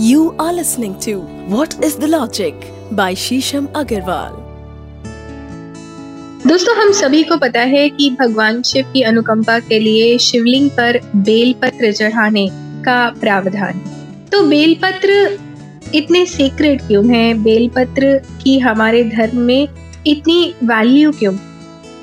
You are listening to What is the Logic by Shisham Agarwal. दोस्तों, हम सभी को पता है कि भगवान शिव की अनुकंपा के लिए शिवलिंग पर बेलपत्र चढ़ाने का प्रावधान। तो बेलपत्र इतने सीक्रेट क्यों है? बेलपत्र की हमारे धर्म में इतनी वैल्यू क्यों?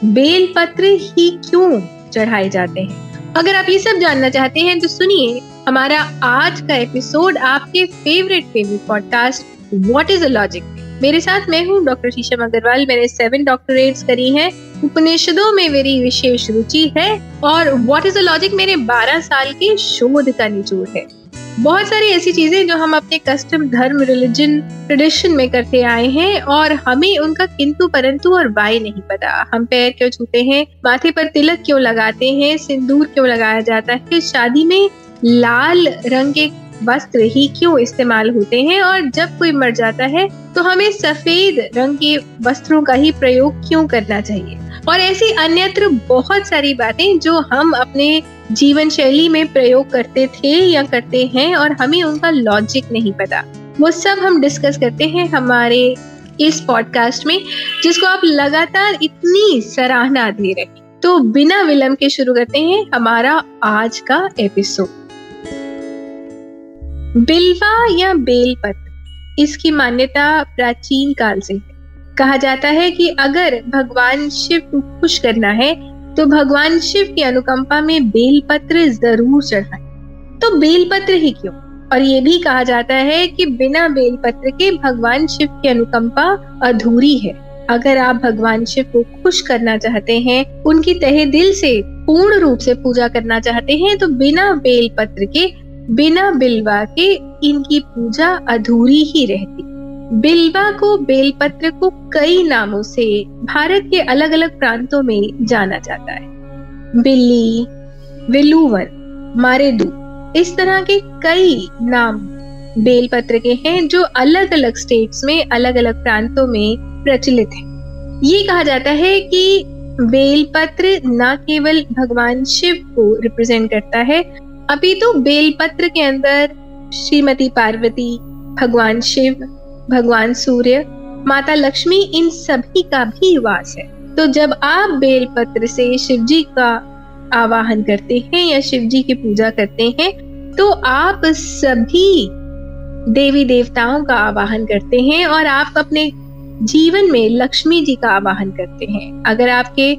बेलपत्र ही क्यों चढ़ाए जाते हैं? अगर आप ये सब जानना चाहते हैं तो सुनिए हमारा आज का एपिसोड आपके favourite favourite podcast what is a logic मेरे साथ मैं हूँ डॉक्टर शीशम अग्रवाल मैंने सेवन डॉक्टरेट्स करी हैं। उपनिषदों में मेरी विशेष रुचि है और व्हाट इज़ अ लॉजिक मेरे 12 साल के शोध का निचोड़ है। बहुत सारी ऐसी चीज़ें जो हम अपने कस्टम धर्म रिलीजन ट्रेडिशन में करते आए हैं और हमें उनका किंतु परंतु और वाई नहीं पता। हम पैर क्यों छूते हैं? माथे पर तिलक क्यों लगाते हैं? सिंदूर क्यों लगाया जाता है? शादी में लाल रंग के वस्त्र ही क्यों इस्तेमाल होते हैं? और जब कोई मर जाता है तो हमें सफ़ेद रंग के वस्त्रों का ही प्रयोग क्यों करना चाहिए? और ऐसी अन्यत्र बहुत सारी बातें जो हम अपने जीवन शैली में प्रयोग करते थे या करते हैं और हमें उनका लॉजिक नहीं पता। वो सब हम डिस्कस करते हैं हमारे इस पॉडकास्ट में, जिसको आप लगातार इतनी सराहना दे रहे तो बिना विलंब के शुरू करते हैं हमारा आज का एपिसोड बिल्वा या बेलपत्र? इसकी मान्यता प्राचीन काल से है। कहा जाता है कि अगर भगवान शिव को खुश करना है तो भगवान शिव की अनुकंपा में बेलपत्र ज़रूर चढ़ाए। तो बेलपत्र ही क्यों? और ये भी कहा जाता है कि बिना बेलपत्र के भगवान शिव की अनुकंपा अधूरी है। अगर आप भगवान शिव को खुश करना चाहते हैं, उनकी तहे दिल से पूर्ण रूप से पूजा करना चाहते हैं तो बिना बेलपत्र के बिना बिलवा के इनकी पूजा अधूरी ही रहती। बिलवा को बेलपत्र को कई नामों से भारत के अलग अलग प्रांतों में जाना जाता है। बिल्ली, विलुवन मारेदू इस तरह के कई नाम बेलपत्र के हैं जो अलग अलग स्टेट्स में अलग अलग प्रांतों में प्रचलित है। ये कहा जाता है कि बेलपत्र न केवल भगवान शिव को रिप्रेजेंट करता है अभी तो बेलपत्र के अंदर श्रीमती पार्वती, भगवान शिव, भगवान सूर्य, माता लक्ष्मी, इन सभी का भी वास है। तो जब आप बेलपत्र से शिव जी का आवाहन करते हैं या शिव जी की पूजा करते हैं तो आप सभी देवी देवताओं का आवाहन करते हैं और आप अपने जीवन में लक्ष्मी जी का आवाहन करते हैं। अगर आपके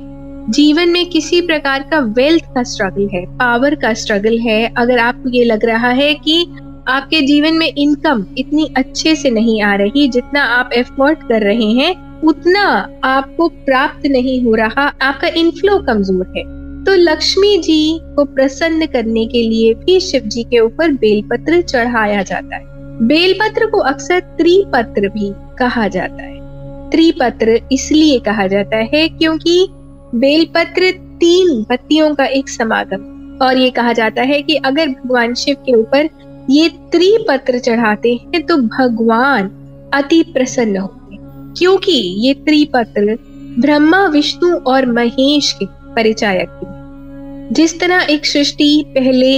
जीवन में किसी प्रकार का वेल्थ का स्ट्रगल है पावर का स्ट्रगल है। अगर आपको ये लग रहा है कि आपके जीवन में इनकम इतनी अच्छे से नहीं आ रही, जितना आप एफर्ट कर रहे हैं, उतना आपको प्राप्त नहीं हो रहा, आपका इनफ्लो कमज़ोर है। तो लक्ष्मी जी को प्रसन्न करने के लिए भी शिव जी के ऊपर बेलपत्र चढ़ाया जाता है। बेलपत्र को अक्सर त्रिपत्र भी कहा जाता है। त्रिपत्र इसलिए कहा जाता है क्योंकि बेलपत्र तीन पत्तियों का एक समागम। और ये कहा जाता है कि अगर भगवान शिव के ऊपर ये त्रिपत्र चढ़ाते हैं तो भगवान अति प्रसन्न होते क्योंकि ये त्रिपत्र ब्रह्मा, विष्णु और महेश के परिचायक थे जिस तरह एक सृष्टि पहले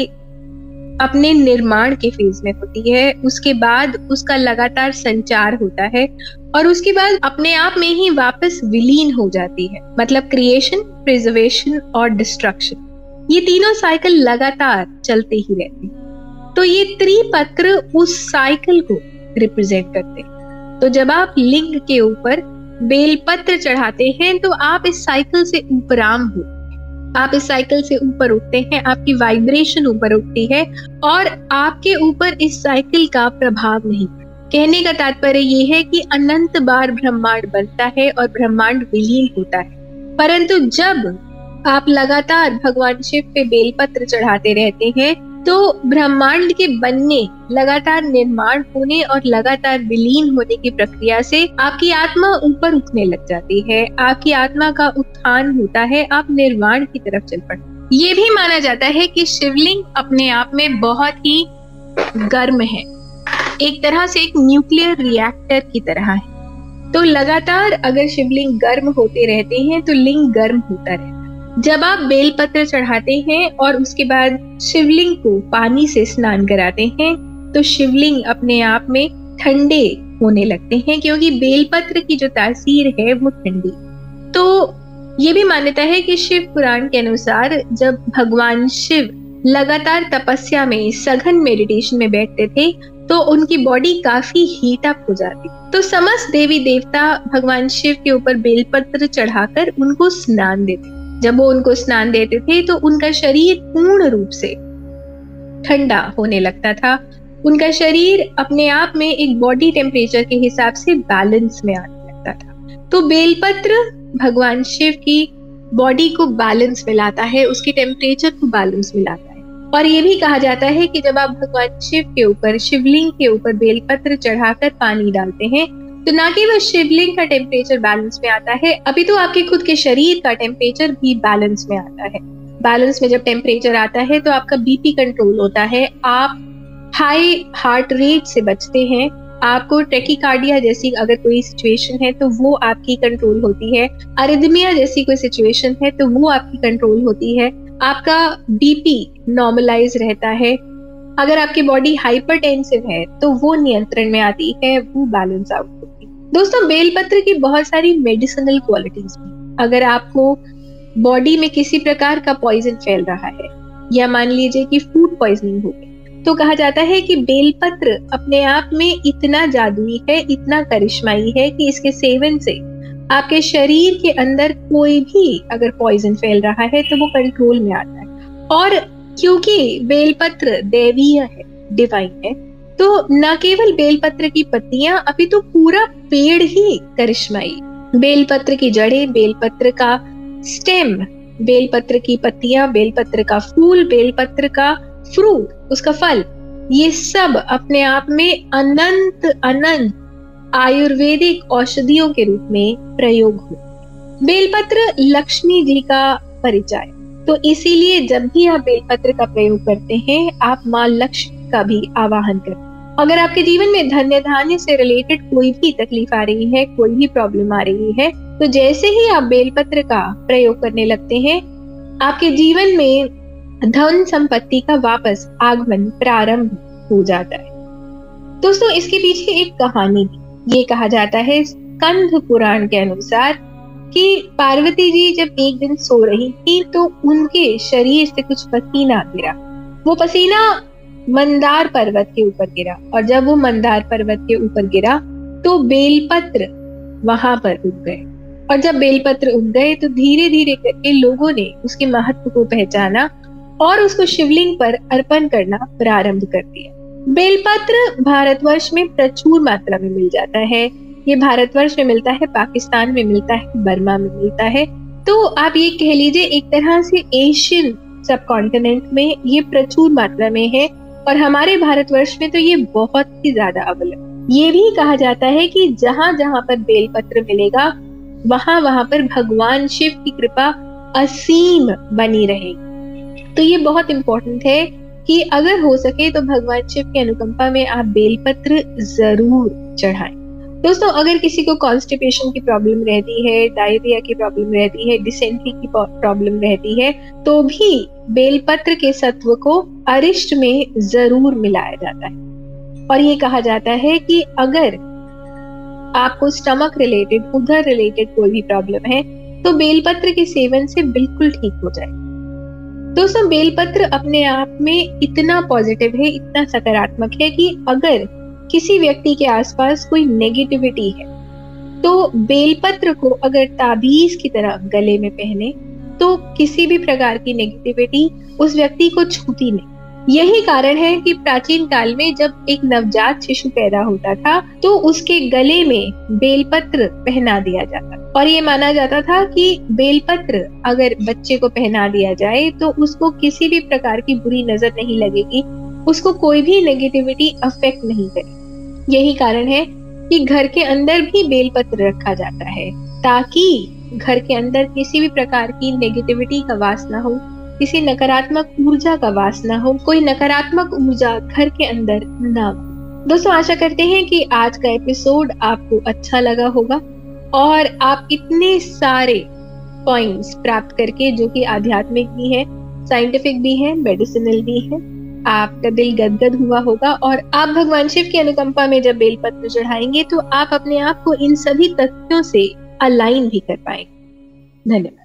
अपने निर्माण के फ़ेज़ में होती है। उसके बाद उसका लगातार संचार होता है और उसके बाद अपने आप में ही वापस विलीन हो जाती है। मतलब क्रिएशन प्रिजर्वेशन और डिस्ट्रक्शन ये तीनों साइकिल लगातार चलते ही रहते हैं। तो ये त्रिपत्र उस साइकिल को रिप्रेजेंट करते हैं। तो जब आप लिंग के ऊपर बेलपत्र चढ़ाते हैं तो आप इस साइकिल से उपराम हो आप इस साइकिल से ऊपर उठते हैं, आपकी वाइब्रेशन ऊपर उठती है और आपके ऊपर इस साइकिल का प्रभाव नहीं। कहने का तात्पर्य ये है कि अनंत बार ब्रह्मांड बनता है और ब्रह्मांड विलीन होता है। परंतु जब आप लगातार भगवान शिव पे बेलपत्र चढ़ाते रहते हैं तो ब्रह्मांड के बनने, लगातार निर्माण होने और लगातार विलीन होने की प्रक्रिया से आपकी आत्मा ऊपर उठने लग जाती है। आपकी आत्मा का उत्थान होता है, आप निर्माण की तरफ़ चल पड़ते ये भी माना जाता है कि शिवलिंग अपने आप में बहुत ही गर्म है। एक तरह से एक न्यूक्लियर रिएक्टर की तरह है। तो लगातार अगर शिवलिंग गर्म होते रहते हैं तो लिंग गर्म होता रहता है। जब आप बेलपत्र चढ़ाते हैं और उसके बाद शिवलिंग को पानी से स्नान कराते हैं तो शिवलिंग अपने आप में ठंडे होने लगते हैं क्योंकि बेलपत्र की जो तासीर है वो ठंडी। तो ये भी मान्यता है कि शिव पुराण के अनुसार जब भगवान शिव लगातार तपस्या में, सघन मेडिटेशन में बैठते थे तो उनकी बॉडी काफ़ी हीट अप हो जाती। तो समस्त देवी देवता भगवान शिव के ऊपर बेलपत्र चढ़ाकर उनको स्नान देते। जब वो उनको स्नान देते थे तो उनका शरीर पूर्ण रूप से ठंडा होने लगता था। उनका शरीर अपने आप में एक बॉडी टेम्परेचर के हिसाब से बैलेंस में आने लगता था। तो बेलपत्र भगवान शिव की बॉडी को बैलेंस में लाता है, उसके टेम्परेचर को बैलेंस में लाता है। और ये भी कहा जाता है कि जब आप भगवान शिव के ऊपर, शिवलिंग के ऊपर बेलपत्र चढ़ाकर पानी डालते हैं तो ना केवल शिवलिंग का टेम्परेचर बैलेंस में आता है, अभी तो आपके खुद के शरीर का टेम्परेचर भी बैलेंस में आता है। बैलेंस में जब टेम्परेचर आता है तो आपका बीपी कंट्रोल होता है। आप हाई हार्ट रेट से बचते हैं। आपको टेकिकार्डिया जैसी अगर कोई सिचुएशन है तो वो आपकी कंट्रोल होती है। अरिदमिया जैसी कोई सिचुएशन है तो वो आपकी कंट्रोल होती है। आपका बीपी नॉर्मलाइज रहता है। अगर आपकी बॉडी हाइपरटेंसिव है तो वो नियंत्रण में आती है, वो बैलेंस आउट होती है। दोस्तों, बेलपत्र की बहुत सारी मेडिसिनल क्वालिटीज अगर आपको बॉडी में किसी प्रकार का पॉइजन फैल रहा है, या मान लीजिए कि फ़ूड पॉइजनिंग हो गई तो कहा जाता है कि बेलपत्र अपने आप में इतना जादुई है, इतना करिश्माई है कि इसके सेवन से आपके शरीर के अंदर कोई भी अगर पॉइजन फैल रहा है तो वो कंट्रोल में आता है। और क्योंकि बेलपत्र देवीय है डिवाइन है तो न केवल बेलपत्र की पत्तियाँ, अभी तो पूरा पेड़ ही करिश्माई। बेलपत्र की जड़ें, बेलपत्र का स्टेम, बेलपत्र की पत्तियाँ, बेलपत्र का फूल, बेलपत्र का फ्रूट, उसका फल, ये सब अपने आप में अनंत अनंत आयुर्वेदिक औषधियों के रूप में प्रयोग हो बेलपत्र लक्ष्मी जी का परिचय। तो इसीलिए जब भी आप बेलपत्र का प्रयोग करते हैं, आप माँ लक्ष्मी का भी आवाहन करते हैं अगर आपके जीवन में धन्य धान्य से रिलेटेड कोई भी तकलीफ़ आ रही है, कोई भी प्रॉब्लम आ रही है तो जैसे ही आप बेलपत्र का प्रयोग करने लगते हैं, आपके जीवन में धन संपत्ति का वापस आगमन प्रारंभ हो जाता है। दोस्तों, इसके पीछे एक कहानी भी। ये कहा जाता है स्कंध पुराण के अनुसार कि पार्वती जी जब एक दिन सो रही थी तो उनके शरीर से कुछ पसीना गिरा। वो पसीना मंदार पर्वत के ऊपर गिरा। और जब वो मंदार पर्वत के ऊपर गिरा तो बेलपत्र वहाँ पर उग गए। और जब बेलपत्र उग गए तो धीरे धीरे करके लोगों ने उसके महत्व को पहचाना और उसको शिवलिंग पर अर्पण करना प्रारंभ कर दिया। बेलपत्र भारतवर्ष में प्रचुर मात्रा में मिल जाता है। ये भारतवर्ष में मिलता है, पाकिस्तान में मिलता है, बर्मा में मिलता है। तो आप ये कह लीजिए, एक तरह से एशियन सब कॉन्टिनेंट में ये प्रचुर मात्रा में है। और हमारे भारतवर्ष में तो ये बहुत ही ज़्यादा अवल है। ये भी कहा जाता है कि जहाँ जहाँ पर बेलपत्र मिलेगा, वहाँ वहाँ पर भगवान शिव की कृपा असीम बनी रहेगी। तो ये बहुत इंपॉर्टेंट है कि अगर हो सके तो भगवान शिव की अनुकंपा में आप बेलपत्र ज़रूर चढ़ाएँ। दोस्तों, अगर किसी को कॉन्स्टिपेशन की प्रॉब्लम रहती है डायरिया की प्रॉब्लम रहती है डिसेंट्री की प्रॉब्लम रहती है तो भी बेलपत्र के सत्व को अरिष्ट में ज़रूर मिलाया जाता है। और ये कहा जाता है कि अगर आपको स्टमक रिलेटेड उधर रिलेटेड कोई भी प्रॉब्लम है तो बेलपत्र के सेवन से बिल्कुल ठीक हो जाए। दोस्तों, बेलपत्र अपने आप में इतना पॉजिटिव है, इतना सकारात्मक है कि अगर किसी व्यक्ति के आसपास कोई नेगेटिविटी है तो बेलपत्र को अगर ताबीज की तरह गले में पहने तो किसी भी प्रकार की नेगेटिविटी उस व्यक्ति को छूती नहीं। यही कारण है कि प्राचीन काल में जब एक नवजात शिशु पैदा होता था तो उसके गले में बेलपत्र पहना दिया जाता और ये माना जाता था कि बेलपत्र अगर बच्चे को पहना दिया जाए तो उसको किसी भी प्रकार की बुरी नज़र नहीं लगेगी, उसको कोई भी नेगेटिविटी अफेक्ट नहीं करे यही कारण है कि घर के अंदर भी बेलपत्र रखा जाता है, ताकि घर के अंदर किसी भी प्रकार की नेगेटिविटी का वास ना हो, किसी नकारात्मक ऊर्जा का वास ना हो, कोई नकारात्मक ऊर्जा घर के अंदर ना हो। दोस्तों, आशा करते हैं कि आज का एपिसोड आपको अच्छा लगा होगा और आप इतने सारे पॉइंट्स प्राप्त करके, जो कि आध्यात्मिक भी है साइंटिफिक भी है मेडिसिनल भी है आपका दिल गदगद हुआ होगा और आप भगवान शिव की अनुकंपा में जब बेलपत्र चढ़ाएँगे तो आप अपने आप को इन सभी तथ्यों से अलाइन भी कर पाएँगे। धन्यवाद।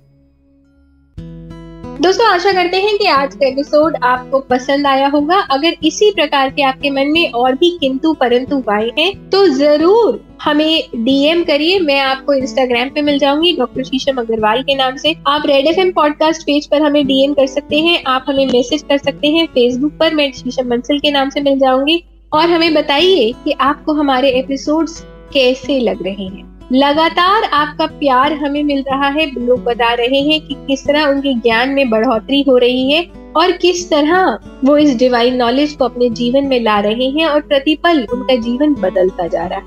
दोस्तों, आशा करते हैं कि आज का एपिसोड आपको पसंद आया होगा। अगर इसी प्रकार के आपके मन में और भी किंतु परंतु आए हैं तो ज़रूर हमें डीएम करिए। मैं आपको इंस्टाग्राम पे मिल जाऊँगी, डॉक्टर शीशम अग्रवाल के नाम से। आप red F M podcast page पर हमें डीएम कर सकते हैं। आप हमें मैसेज कर सकते हैं। फेसबुक पर मैं शीशम बंसल के नाम से मिल जाऊँगी। और हमें बताइए कि आपको हमारे एपिसोड्स कैसे लग रहे हैं। लगातार आपका प्यार हमें मिल रहा है। लोग बता रहे हैं कि किस तरह उनके ज्ञान में बढ़ोतरी हो रही है और किस तरह वो इस डिवाइन नॉलेज को अपने जीवन में ला रहे हैं और प्रतिपल उनका जीवन बदलता जा रहा है।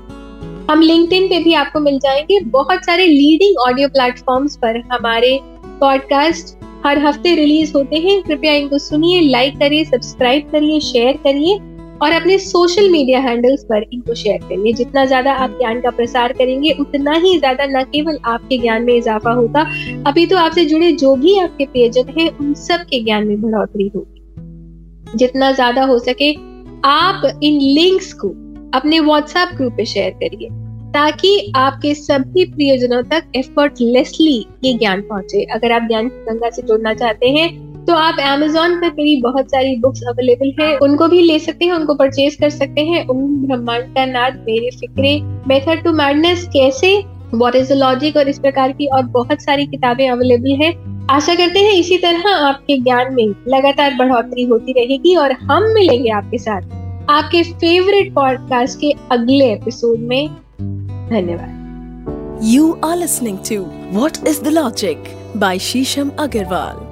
हम लिंक्डइन पे भी आपको मिल जाएँगे। बहुत सारे लीडिंग ऑडियो प्लेटफॉर्म्स पर हमारे पॉडकास्ट हर हफ़्ते रिलीज़ होते हैं। कृपया इनको सुनिए लाइक करिए सब्सक्राइब करिए शेयर करिए। और अपने सोशल मीडिया हैंडल्स पर इनको शेयर करिए। जितना ज़्यादा आप ज्ञान का प्रसार करेंगे, उतना ही ज़्यादा न केवल आपके ज्ञान में इजाफा होगा, अभी तो आपसे जुड़े जो भी आपके प्रियजन हैं, उन सब के ज्ञान में बढ़ोतरी होगी। जितना ज़्यादा हो सके, आप इन लिंक्स को अपने व्हाट्सएप ग्रुप पे शेयर करिए, ताकि आपके सभी प्रियजनों तक एफर्टलेसली ये ज्ञान पहुँचे। अगर आप ज्ञान गंगा से जुड़ना चाहते हैं तो आप Amazon पर मेरी बहुत सारी बुक्स अवेलेबल है। उनको भी ले सकते हैं, उनको परचेज कर सकते हैं। उन ब्रह्मांड का नाद मेरे फिक्रे, मेथड टू मैडनेस कैसे? वॉट इज़ द लॉजिक और इस प्रकार की और बहुत सारी किताबें अवेलेबल है। आशा करते हैं इसी तरह आपके ज्ञान में लगातार बढ़ोतरी होती रहेगी और हम मिलेंगे आपके साथ आपके फेवरेट पॉडकास्ट के अगले एपिसोड में। धन्यवाद। You are listening to what is the logic by Shisham Agarwal.